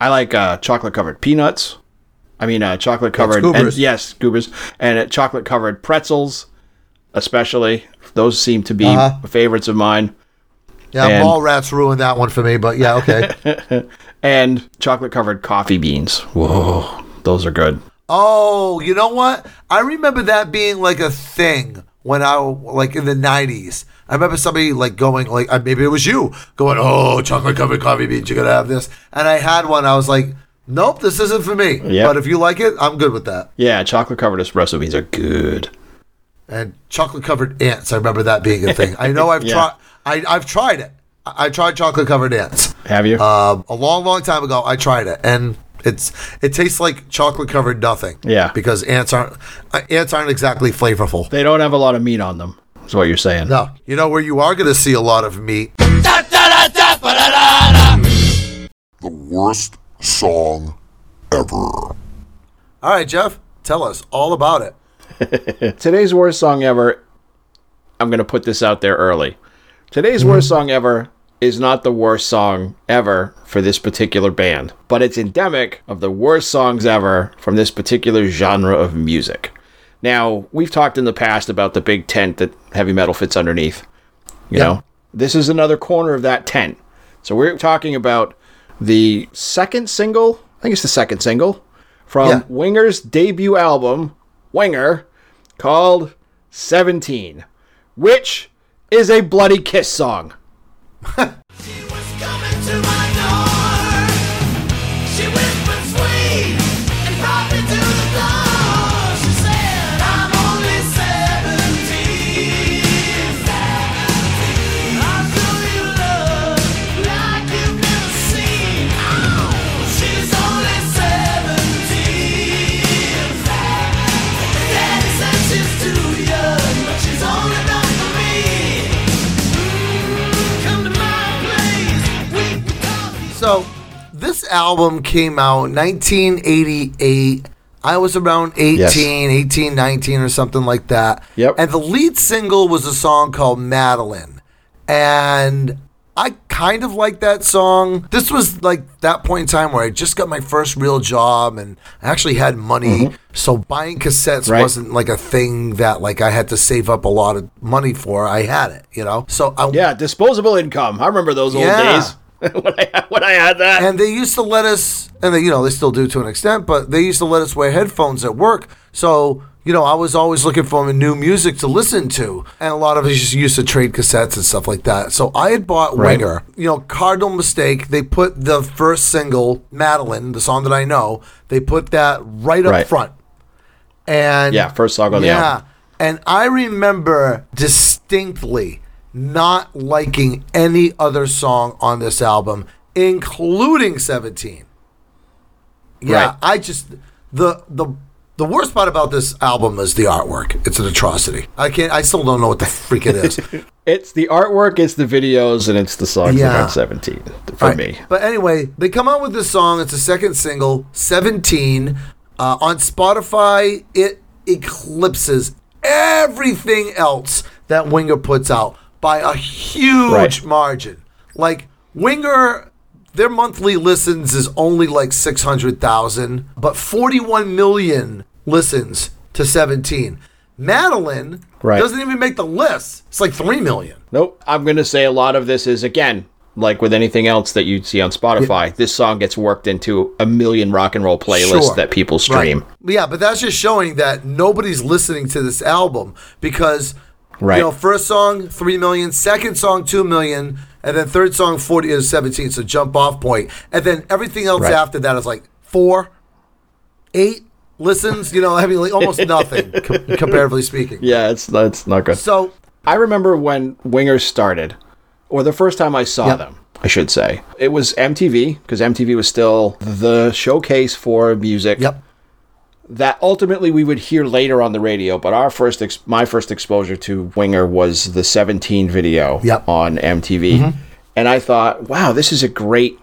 [SPEAKER 3] I like uh, chocolate covered peanuts. I mean, uh, chocolate covered. and,
[SPEAKER 1] goobers.
[SPEAKER 3] yes, goobers. And uh, chocolate covered pretzels, especially. Those seem to be
[SPEAKER 1] Uh-huh.
[SPEAKER 3] favorites of mine.
[SPEAKER 1] Yeah,
[SPEAKER 3] And-
[SPEAKER 1] Mallrats ruined that one for me, but yeah, okay.
[SPEAKER 3] And chocolate covered coffee beans. Whoa, those are good.
[SPEAKER 1] oh, you know what? I remember that being like a thing when I like in the '90s. I remember somebody like going like uh, maybe it was you going, "Oh, chocolate covered coffee beans, you gotta have this." And I had one. I was like, "Nope, this isn't for me."
[SPEAKER 3] Yeah.
[SPEAKER 1] But if you like it, I'm good with that.
[SPEAKER 3] Yeah, chocolate covered espresso beans are good.
[SPEAKER 1] And chocolate covered ants. I remember that being a thing. I know I've
[SPEAKER 3] Yeah.
[SPEAKER 1] tried. I, I've tried it. I, I tried chocolate covered ants.
[SPEAKER 3] Have you?
[SPEAKER 1] Um, a long, long time ago, I tried it, and it's it tastes like chocolate covered nothing.
[SPEAKER 3] Yeah.
[SPEAKER 1] because ants aren't uh, ants aren't exactly flavorful.
[SPEAKER 3] they don't have a lot of meat on them. Is what you're saying.
[SPEAKER 1] No, you know where you are going to see a lot of meat.
[SPEAKER 4] the worst song ever.
[SPEAKER 1] All right, Jeff, tell us all about it.
[SPEAKER 3] Today's worst song ever. I'm going to put this out there early. Today's mm-hmm. worst song ever is not the worst song ever for this particular band, but it's endemic of the worst songs ever from this particular genre of music. Now, we've talked in the past about the big tent that heavy metal fits underneath. You
[SPEAKER 1] Yeah.
[SPEAKER 3] know, this is another corner of that tent. So we're talking about the second single, I think it's the second single, from
[SPEAKER 1] Yeah.
[SPEAKER 3] Winger's debut album, Winger, called 17, which is a bloody kiss song.
[SPEAKER 1] album came out 1988. I was around 18,
[SPEAKER 3] Yes.
[SPEAKER 1] 18, 19 or something like that.
[SPEAKER 3] Yep.
[SPEAKER 1] And the lead single was a song called Madeline. And I kind of like that song. This was like that point in time where I just got my first real job and I actually had money. So buying cassettes
[SPEAKER 3] Mm-hmm. Right.
[SPEAKER 1] wasn't like a thing that like I had to save up a lot of money for. I had it, you know? So I
[SPEAKER 3] Yeah, disposable income. I remember those old
[SPEAKER 1] Yeah.
[SPEAKER 3] days when, I, when I had that.
[SPEAKER 1] and they used to let us and they, you know they still do to an extent but they used to let us wear headphones at work so you know i was always looking for new music to listen to and a lot of us just used to trade cassettes and stuff like that so i had bought
[SPEAKER 3] Right.
[SPEAKER 1] winger you know cardinal mistake they put the first single madeline the song that i know they put that right up
[SPEAKER 3] Right.
[SPEAKER 1] front and
[SPEAKER 3] Yeah, first song on the
[SPEAKER 1] yeah,
[SPEAKER 3] album.
[SPEAKER 1] and I remember distinctly not liking any other song on this album, including 17. Yeah,
[SPEAKER 3] Right.
[SPEAKER 1] I just the the the worst part about this album is the artwork. It's an atrocity. I can't. I still don't know what the freak it is.
[SPEAKER 3] It's the artwork, it's the videos, and it's the songs
[SPEAKER 1] Yeah.
[SPEAKER 3] about 17 for
[SPEAKER 1] Right.
[SPEAKER 3] me.
[SPEAKER 1] But anyway, they come out with this song. It's a second single, 17. Uh, on Spotify, it eclipses everything else that Winger puts out by a huge
[SPEAKER 3] Right.
[SPEAKER 1] margin. Like, Winger, their monthly listens is only like 600,000, but 41 million listens to 17. Madeline
[SPEAKER 3] Right.
[SPEAKER 1] doesn't even make the list. It's like 3 million.
[SPEAKER 3] Nope. I'm going to say a lot of this is, again, like with anything else that you'd see on Spotify, this song gets worked into a million rock and roll playlists
[SPEAKER 1] Sure.
[SPEAKER 3] that people stream.
[SPEAKER 1] Right. Yeah, but that's just showing that nobody's listening to this album because
[SPEAKER 3] Right.
[SPEAKER 1] you know, first song three million, second song two million, and then third song forty is seventeen. So jump off point, and then everything else
[SPEAKER 3] Right.
[SPEAKER 1] after that is like four, eight listens. You know, I mean, like almost nothing com- comparatively speaking.
[SPEAKER 3] Yeah, it's that's not good.
[SPEAKER 1] So
[SPEAKER 3] I remember when Wingers started, or the first time I saw
[SPEAKER 1] Yep.
[SPEAKER 3] them, I should say. It was MTV, because MTV was still the showcase for music
[SPEAKER 1] yep,
[SPEAKER 3] that ultimately we would hear later on the radio. But our first, ex- my first exposure to Winger was the 17 video
[SPEAKER 1] Yep.
[SPEAKER 3] on MTV. Mm-hmm. And I thought, wow, this is a great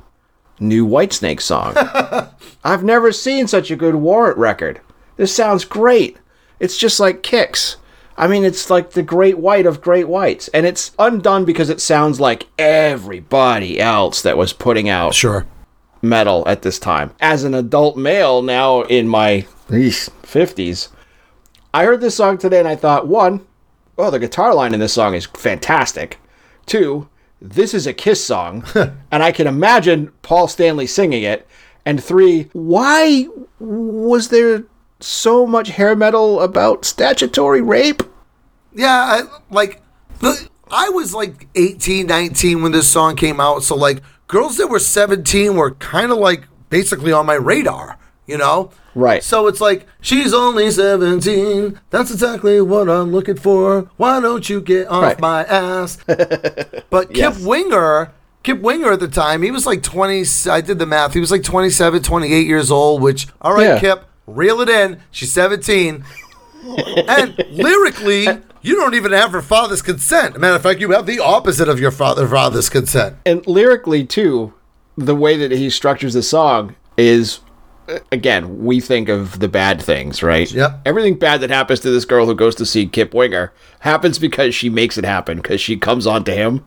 [SPEAKER 3] new Whitesnake song. I've never seen such a good Warrant record. This sounds great. It's just like Kix. I mean, it's like the great white of great whites. And it's undone because it sounds like everybody else that was putting out
[SPEAKER 1] sure.
[SPEAKER 3] metal at this time. As an adult male now in my 50s, I heard this song today and I thought, one, oh, the guitar line in this song is fantastic. Two, this is a Kiss song, and I can imagine Paul Stanley singing it. And three, why was there so much hair metal about statutory rape?
[SPEAKER 1] Yeah, I, like the, I was like 18, 19 when this song came out. So like girls that were 17 were kind of like basically on my radar, you know?
[SPEAKER 3] Right.
[SPEAKER 1] So it's like she's only 17. That's exactly what I'm looking for. Why don't you get off
[SPEAKER 3] Right.
[SPEAKER 1] my ass? but Kip Winger, Kip Winger at the time, he was like 20. I did the math. He was like 27, 28 years old. Which all right,
[SPEAKER 3] Yeah.
[SPEAKER 1] Kip, reel it in. She's 17 and lyrically, you don't even have her father's consent. Matter of fact, you have the opposite of your father father's consent.
[SPEAKER 3] and lyrically too the way that he structures the song is again we think of the bad things right
[SPEAKER 1] Yep.
[SPEAKER 3] everything bad that happens to this girl who goes to see kip winger happens because she makes it happen because she comes on to him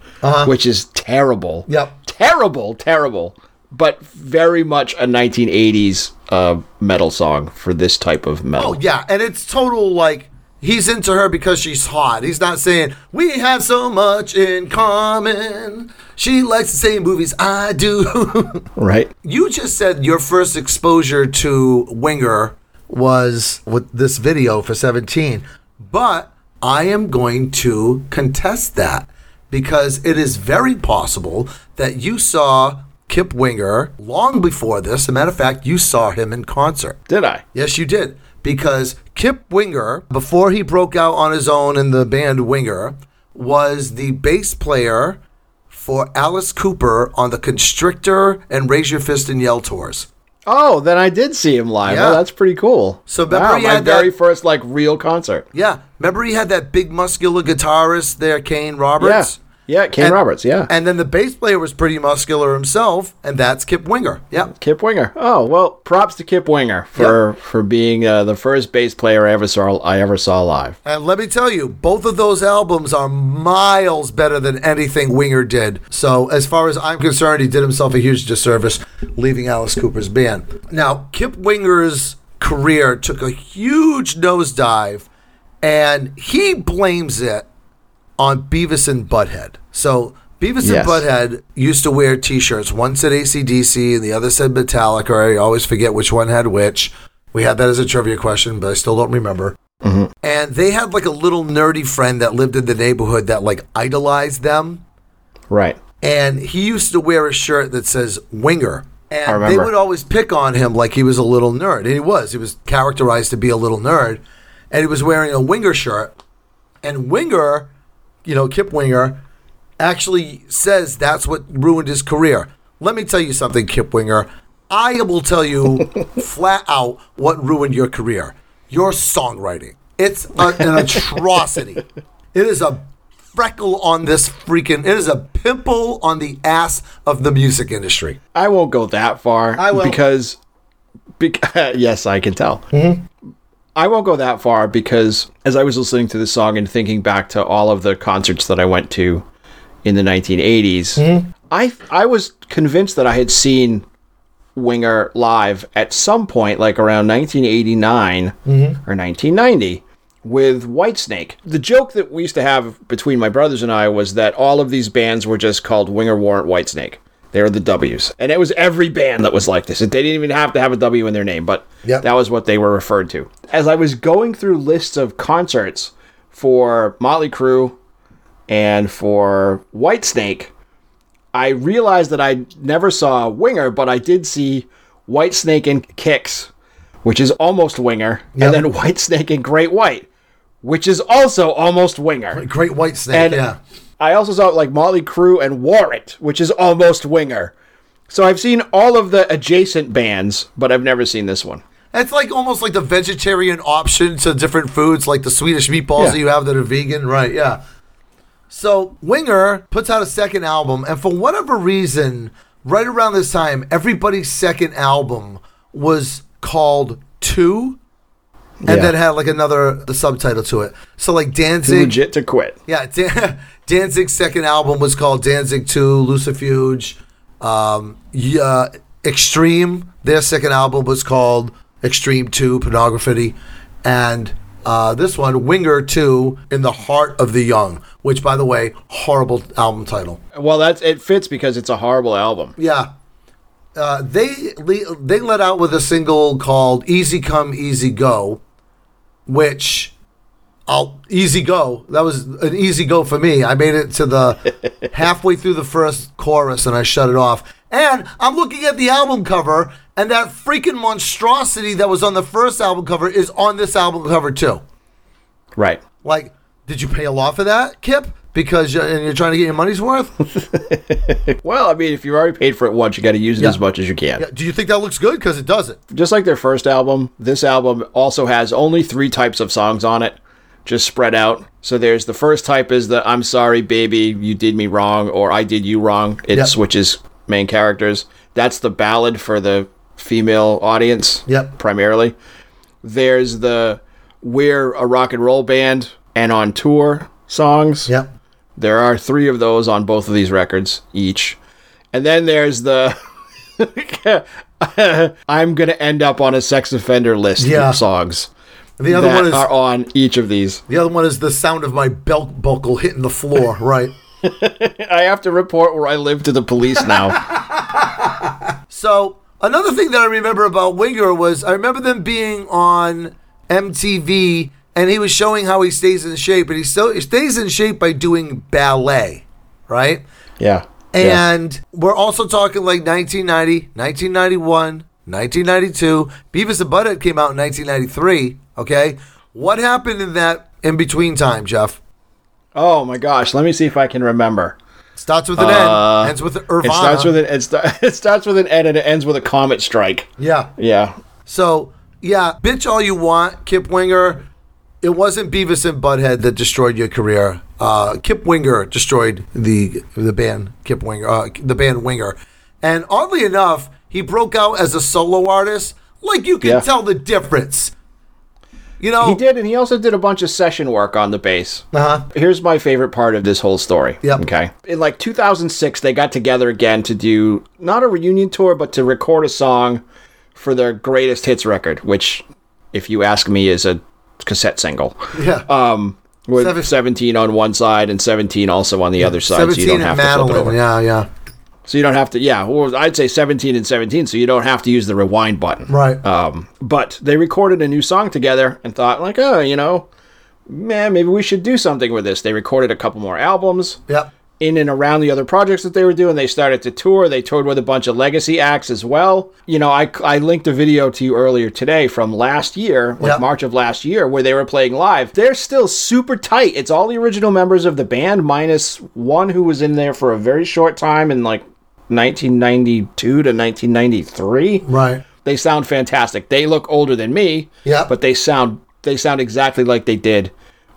[SPEAKER 3] which is terrible
[SPEAKER 1] Uh-huh. Yep.
[SPEAKER 3] terrible terrible but very much a 1980s uh, metal song for this type of metal
[SPEAKER 1] Oh yeah, and it's total like he's into her because she's hot. He's not saying we have so much in common. She likes the same movies I do.
[SPEAKER 3] right
[SPEAKER 1] you just said your first exposure to Winger was with this video for 17, but I am going to contest that because it is very possible that you saw Kip Winger long before this. As a matter of fact, you saw him in concert.
[SPEAKER 3] did i
[SPEAKER 1] Yes, you did. Because Kip Winger, before he broke out on his own in the band Winger, was the bass player for Alice Cooper on the Constrictor and Raise Your Fist and Yell tours.
[SPEAKER 3] oh then i did see him live
[SPEAKER 1] Yeah.
[SPEAKER 3] oh that's pretty cool
[SPEAKER 1] So remember
[SPEAKER 3] wow,
[SPEAKER 1] he
[SPEAKER 3] my
[SPEAKER 1] had that-
[SPEAKER 3] very first like real concert
[SPEAKER 1] Yeah. Remember he had that big muscular guitarist there, Kane Roberts?
[SPEAKER 3] Yeah. Yeah, Kane
[SPEAKER 1] And-
[SPEAKER 3] Roberts, yeah.
[SPEAKER 1] And then the bass player was pretty muscular himself, and that's Kip Winger. Yeah.
[SPEAKER 3] Kip Winger. Oh well, props to Kip Winger for for being uh, the first bass player I ever saw I ever saw live.
[SPEAKER 1] And let me tell you, both of those albums are miles better than anything Winger did. So, as far as I'm concerned, he did himself a huge disservice leaving Alice Cooper's band. Now, Kip Winger's career took a huge nosedive, and he blames it on Beavis and Butthead. So, Beavis
[SPEAKER 3] Yes.
[SPEAKER 1] and Butthead used to wear T-shirts. One said ACDC, and the other said Metallica. I always forget which one had which. We had that as a trivia question, but I still don't remember. Mm-hmm. And they had like a little nerdy friend that lived in the neighborhood that like idolized them.
[SPEAKER 3] Right.
[SPEAKER 1] And he used to wear a shirt that says Winger. And they would always pick on him like he was a little nerd. And he was. He was characterized to be a little nerd. And he was wearing a Winger shirt. And Winger, you know, Kip Winger, actually says that's what ruined his career. Let me tell you something, Kip Winger. I will tell you flat out what ruined your career. Your songwriting. It's a, an atrocity. It is a freckle on this freaking. It is a pimple on the ass of the music industry.
[SPEAKER 3] I won't go that far.
[SPEAKER 1] I will.
[SPEAKER 3] because because yes, I can tell. Mm-hmm. I won't go that far because as I was listening to the song and thinking back to all of the concerts that I went to in the 1980s, mm-hmm. I I was convinced that I had seen Winger live at some point, like around 1989 mm-hmm. or 1990, with Whitesnake. The joke that we used to have between my brothers and I was that all of these bands were just called Winger Warrant Whitesnake. They were the W's. And it was every band that was like this. They didn't even have to have a W in their name, but
[SPEAKER 1] Yep.
[SPEAKER 3] that was what they were referred to. As I was going through lists of concerts for Motley Crue and for Whitesnake, I realized that I never saw Winger, but I did see Whitesnake and Kix, which is almost Winger,
[SPEAKER 1] Yep.
[SPEAKER 3] and then Whitesnake and Great White, which is also almost Winger.
[SPEAKER 1] Great White Snake.
[SPEAKER 3] And
[SPEAKER 1] yeah.
[SPEAKER 3] I also saw like Motley Crue and Warrant, which is almost Winger. So I've seen all of the adjacent bands, but I've never seen this one.
[SPEAKER 1] It's like almost like the vegetarian option to different foods, like the Swedish meatballs
[SPEAKER 3] Yeah.
[SPEAKER 1] that you have that are vegan, right? Yeah. So Winger puts out a second album, and for whatever reason, right around this time, everybody's second album was called Two, and
[SPEAKER 3] Yeah.
[SPEAKER 1] then had like another the subtitle to it. So like
[SPEAKER 3] Too
[SPEAKER 1] Danzig,
[SPEAKER 3] legit to quit.
[SPEAKER 1] yeah, Dan- Danzig's second album was called Danzig 2, Lucifuge. Um, yeah, Extreme, their second album was called Extreme 2, Pornograffitti. And uh, this one, Winger 2, In the Heart of the Young, which, by the way, horrible album title.
[SPEAKER 3] Well, that's it fits because it's a horrible album.
[SPEAKER 1] Yeah. Uh, they they let out with a single called "Easy Come, Easy Go," which I'll easy go. That was an easy go for me. I made it to the halfway through the first chorus and I shut it off. And I'm looking at the album cover, and that freaking monstrosity that was on the first album cover is on this album cover too.
[SPEAKER 3] Right.
[SPEAKER 1] Like, did you pay a lot for that, Kip? Because you're, and you're trying to get your money's worth.
[SPEAKER 3] Well, I mean, if you've already paid for it once, you got to use it
[SPEAKER 1] Yeah.
[SPEAKER 3] as much as you can.
[SPEAKER 1] Yeah, Do you think that looks good? Because it doesn't.
[SPEAKER 3] Just like their first album, this album also has only three types of songs on it, just spread out. So there's the first type is the "I'm sorry, baby, you did me wrong" or "I did you wrong." It
[SPEAKER 1] Yep.
[SPEAKER 3] switches main characters. That's the ballad for the female audience,
[SPEAKER 1] Yep.
[SPEAKER 3] primarily. There's the "We're a rock and roll band" and on tour songs.
[SPEAKER 1] Yep.
[SPEAKER 3] There are three of those on both of these records each. And then there's the I'm going to end up on a sex offender list
[SPEAKER 1] Yeah.
[SPEAKER 3] songs.
[SPEAKER 1] The other
[SPEAKER 3] that
[SPEAKER 1] one is
[SPEAKER 3] are on each of these.
[SPEAKER 1] The other one is the sound of my belt buckle hitting the floor, right?
[SPEAKER 3] I have to report where I live to the police now.
[SPEAKER 1] So another thing that I remember about Winger was I remember them being on MTV and he was showing how he stays in shape, and he still he stays in shape by doing ballet, right?
[SPEAKER 3] yeah. Yeah.
[SPEAKER 1] And we're also talking like 1990, 1991, 1992. Beavis and Butthead came out in 1993. Okay, what happened in that in between time, Jeff?
[SPEAKER 3] Oh my gosh, let me see if I can remember.
[SPEAKER 1] Starts with an
[SPEAKER 3] Uh,
[SPEAKER 1] N, ends with an Irvana.
[SPEAKER 3] It starts with an it, sta- it starts with an N and it ends with a comet strike.
[SPEAKER 1] yeah.
[SPEAKER 3] Yeah.
[SPEAKER 1] So yeah, bitch all you want, Kip Winger. It wasn't Beavis and Butthead that destroyed your career. Uh, Kip Winger destroyed the the band Kip Winger, uh, the band Winger, and oddly enough, he broke out as a solo artist. Like you can
[SPEAKER 3] Yeah.
[SPEAKER 1] tell the difference. You know,
[SPEAKER 3] He did and he also did a bunch of session work on the bass.
[SPEAKER 1] Uh-huh.
[SPEAKER 3] Here's my favorite part of this whole story.
[SPEAKER 1] Yep.
[SPEAKER 3] Okay. In like 2006, they got together again to do not a reunion tour, but to record a song for their greatest hits record, which, if you ask me, is a cassette single.
[SPEAKER 1] Yeah.
[SPEAKER 3] Um, with
[SPEAKER 1] Seven-
[SPEAKER 3] 17 on one side and 17 also on the other side, so you don't have to flip it over.
[SPEAKER 1] Yeah, yeah.
[SPEAKER 3] So you don't have to, yeah. Well, I'd say 17 and 17, so you don't have to use the rewind button.
[SPEAKER 1] Right.
[SPEAKER 3] Um, but they recorded a new song together and thought, like, oh, you know, man, maybe we should do something with this. They recorded a couple more albums
[SPEAKER 1] Yep.
[SPEAKER 3] In and around the other projects that they were doing. They started to tour. They toured with a bunch of legacy acts as well. You know, I, I linked a video to you earlier today from last year, like
[SPEAKER 1] Yep.
[SPEAKER 3] March of last year, where they were playing live. They're still super tight. It's all the original members of the band, minus one who was in there for a very short time in like 1992 to 1993
[SPEAKER 1] Right.
[SPEAKER 3] they sound fantastic. They look older than me,
[SPEAKER 1] Yeah.
[SPEAKER 3] but they sound they sound exactly like they did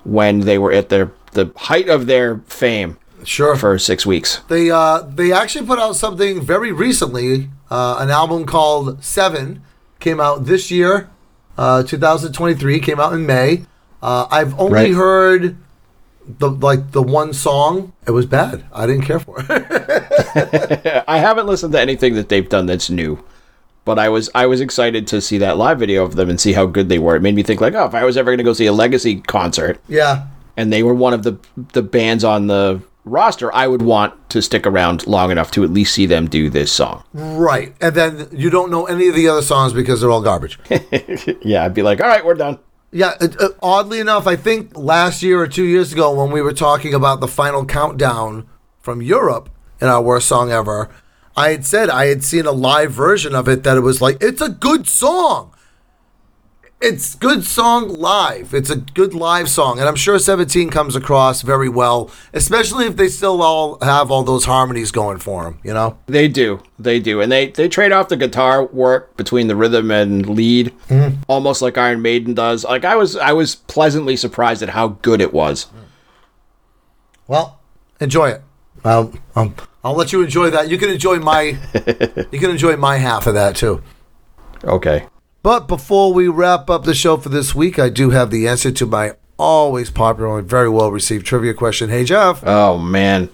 [SPEAKER 3] when they were at their the height of their fame
[SPEAKER 1] Sure.
[SPEAKER 3] for six weeks.
[SPEAKER 1] They uh they actually put out something very recently. Uh, an album called Seven came out this year, uh, 2023. Came out in May. Uh, I've only
[SPEAKER 3] Right.
[SPEAKER 1] heard the like the one song. It was bad. I didn't care for it.
[SPEAKER 3] I haven't listened to anything that they've done that's new, But I was I was excited to see that live video of them and see how good they were. It made me think like, oh, if I was ever going to go see a Legacy concert
[SPEAKER 1] Yeah.
[SPEAKER 3] and they were one of the the bands on the roster, I would want to stick around long enough to at least see them do this song.
[SPEAKER 1] Right. And then you don't know any of the other songs because they're all garbage.
[SPEAKER 3] Yeah, I'd be like, all right, we're done.
[SPEAKER 1] Yeah, it, uh, oddly enough, I think last year or two years ago when we were talking about the final countdown from Europe in our worst song ever, I had said I had seen a live version of it that it was like, it's a good song. It's good song live. It's a good live song, and I'm sure 17 comes across very well, especially if they still all have all those harmonies going for them. You know?
[SPEAKER 3] They do, they do, and they they trade off the guitar work between the rhythm and lead, almost like Iron Maiden does. Like I was I was pleasantly surprised at how good it was.
[SPEAKER 1] Well, enjoy it. I'll, um, I'll let you enjoy that. You can enjoy my, you can enjoy my half of that too.
[SPEAKER 3] Okay.
[SPEAKER 1] But before we wrap up the show for this week, I do have the answer to my always popular and very well received trivia question. Hey Jeff.
[SPEAKER 3] Oh man.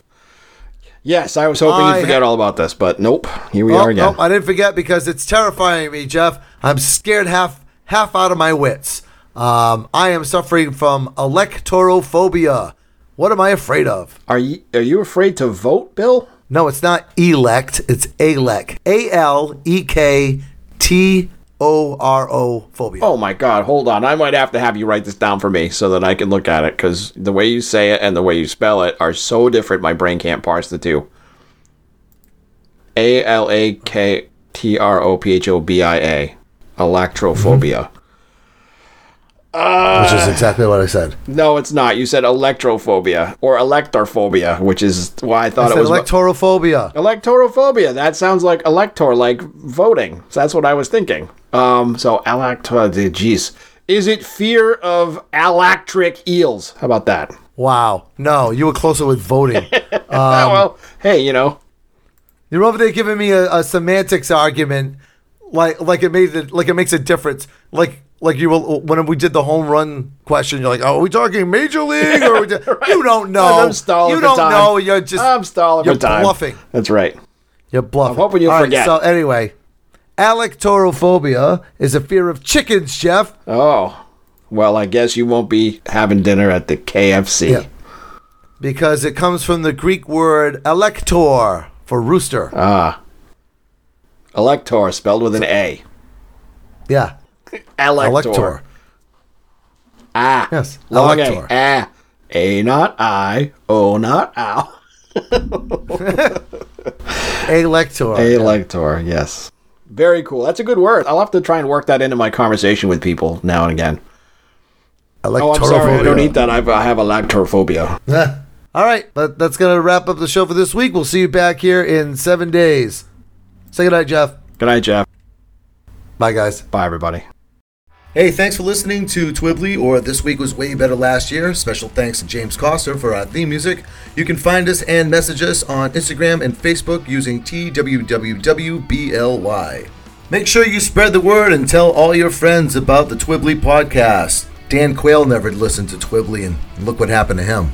[SPEAKER 3] Yes, I was hoping
[SPEAKER 1] I
[SPEAKER 3] you'd forget
[SPEAKER 1] ha-
[SPEAKER 3] all about this, but nope. Here we
[SPEAKER 1] Oh,
[SPEAKER 3] are again.
[SPEAKER 1] nope, I didn't forget because it's terrifying me, Jeff. I'm scared half half out of my wits. Um, I am suffering from alektorophobia. What am I afraid of?
[SPEAKER 3] Are you are you afraid to vote, Bill?
[SPEAKER 1] No, it's not elect. It's alec. A L E K T O R O phobia.
[SPEAKER 3] Oh my God! Hold on, I might have to have you write this down for me so that I can look at it because the way you say it and the way you spell it are so different. My brain can't parse the two. A L A K T R O P H O B I A, electrophobia. Mm-hmm.
[SPEAKER 1] Uh, which is exactly what I said.
[SPEAKER 3] No, it's not. You said electrophobia or electorphobia, which is why I thought
[SPEAKER 1] I
[SPEAKER 3] it was
[SPEAKER 1] electorophobia.
[SPEAKER 3] Electorophobia. That sounds like elector, like voting. So that's what I was thinking. Um, so elector, jeez. Is it fear of electric eels? How about that?
[SPEAKER 1] Wow. No, you were closer with voting.
[SPEAKER 3] Ah, well, hey, you know,
[SPEAKER 1] You're over there giving me a, a semantics argument, like like it made it like it makes a difference. Like like you will when we did the home run question. You're like, oh, are we talking major league or are we do-" you don't know?
[SPEAKER 3] I'm stalling
[SPEAKER 1] you don't know. You're just
[SPEAKER 3] I'm stalling
[SPEAKER 1] you're bluffing.
[SPEAKER 3] That's right.
[SPEAKER 1] You're bluffing.
[SPEAKER 3] I'm hoping you'll
[SPEAKER 1] All right,
[SPEAKER 3] forget.
[SPEAKER 1] so anyway, alektorophobia is a fear of chickens, Jeff.
[SPEAKER 3] Oh, well, I guess you won't be having dinner at the KFC.
[SPEAKER 1] Yeah. Because it comes from the Greek word alektor for rooster.
[SPEAKER 3] Ah. Elector, spelled with an A.
[SPEAKER 1] yeah.
[SPEAKER 3] Elector.
[SPEAKER 1] Elector.
[SPEAKER 3] Ah.
[SPEAKER 1] Yes,
[SPEAKER 3] Long
[SPEAKER 1] elector.
[SPEAKER 3] A. Ah. A not I. O not ow.
[SPEAKER 1] Elector.
[SPEAKER 3] Elector, yes. Very cool. That's a good word. I'll have to try and work that into my conversation with people now and again. I like turtle. Oh, I'm sorry. I don't eat that. I've, I have electrophobia.
[SPEAKER 1] All right, but that's going to wrap up the show for this week. We'll see you back here in seven days. Say goodnight, Jeff.
[SPEAKER 3] Good night, Jeff.
[SPEAKER 1] Bye, guys.
[SPEAKER 3] Bye, everybody.
[SPEAKER 1] Hey, thanks for listening to Twibbly or This Week Was Way Better Last Year. Special thanks to James Coster for our theme music. You can find us and message us on Instagram and Facebook using TWWWBLY. Make sure you spread the word and tell all your friends about the Twibbly podcast. Dan Quayle never listened to Twibbly, and look what happened to him.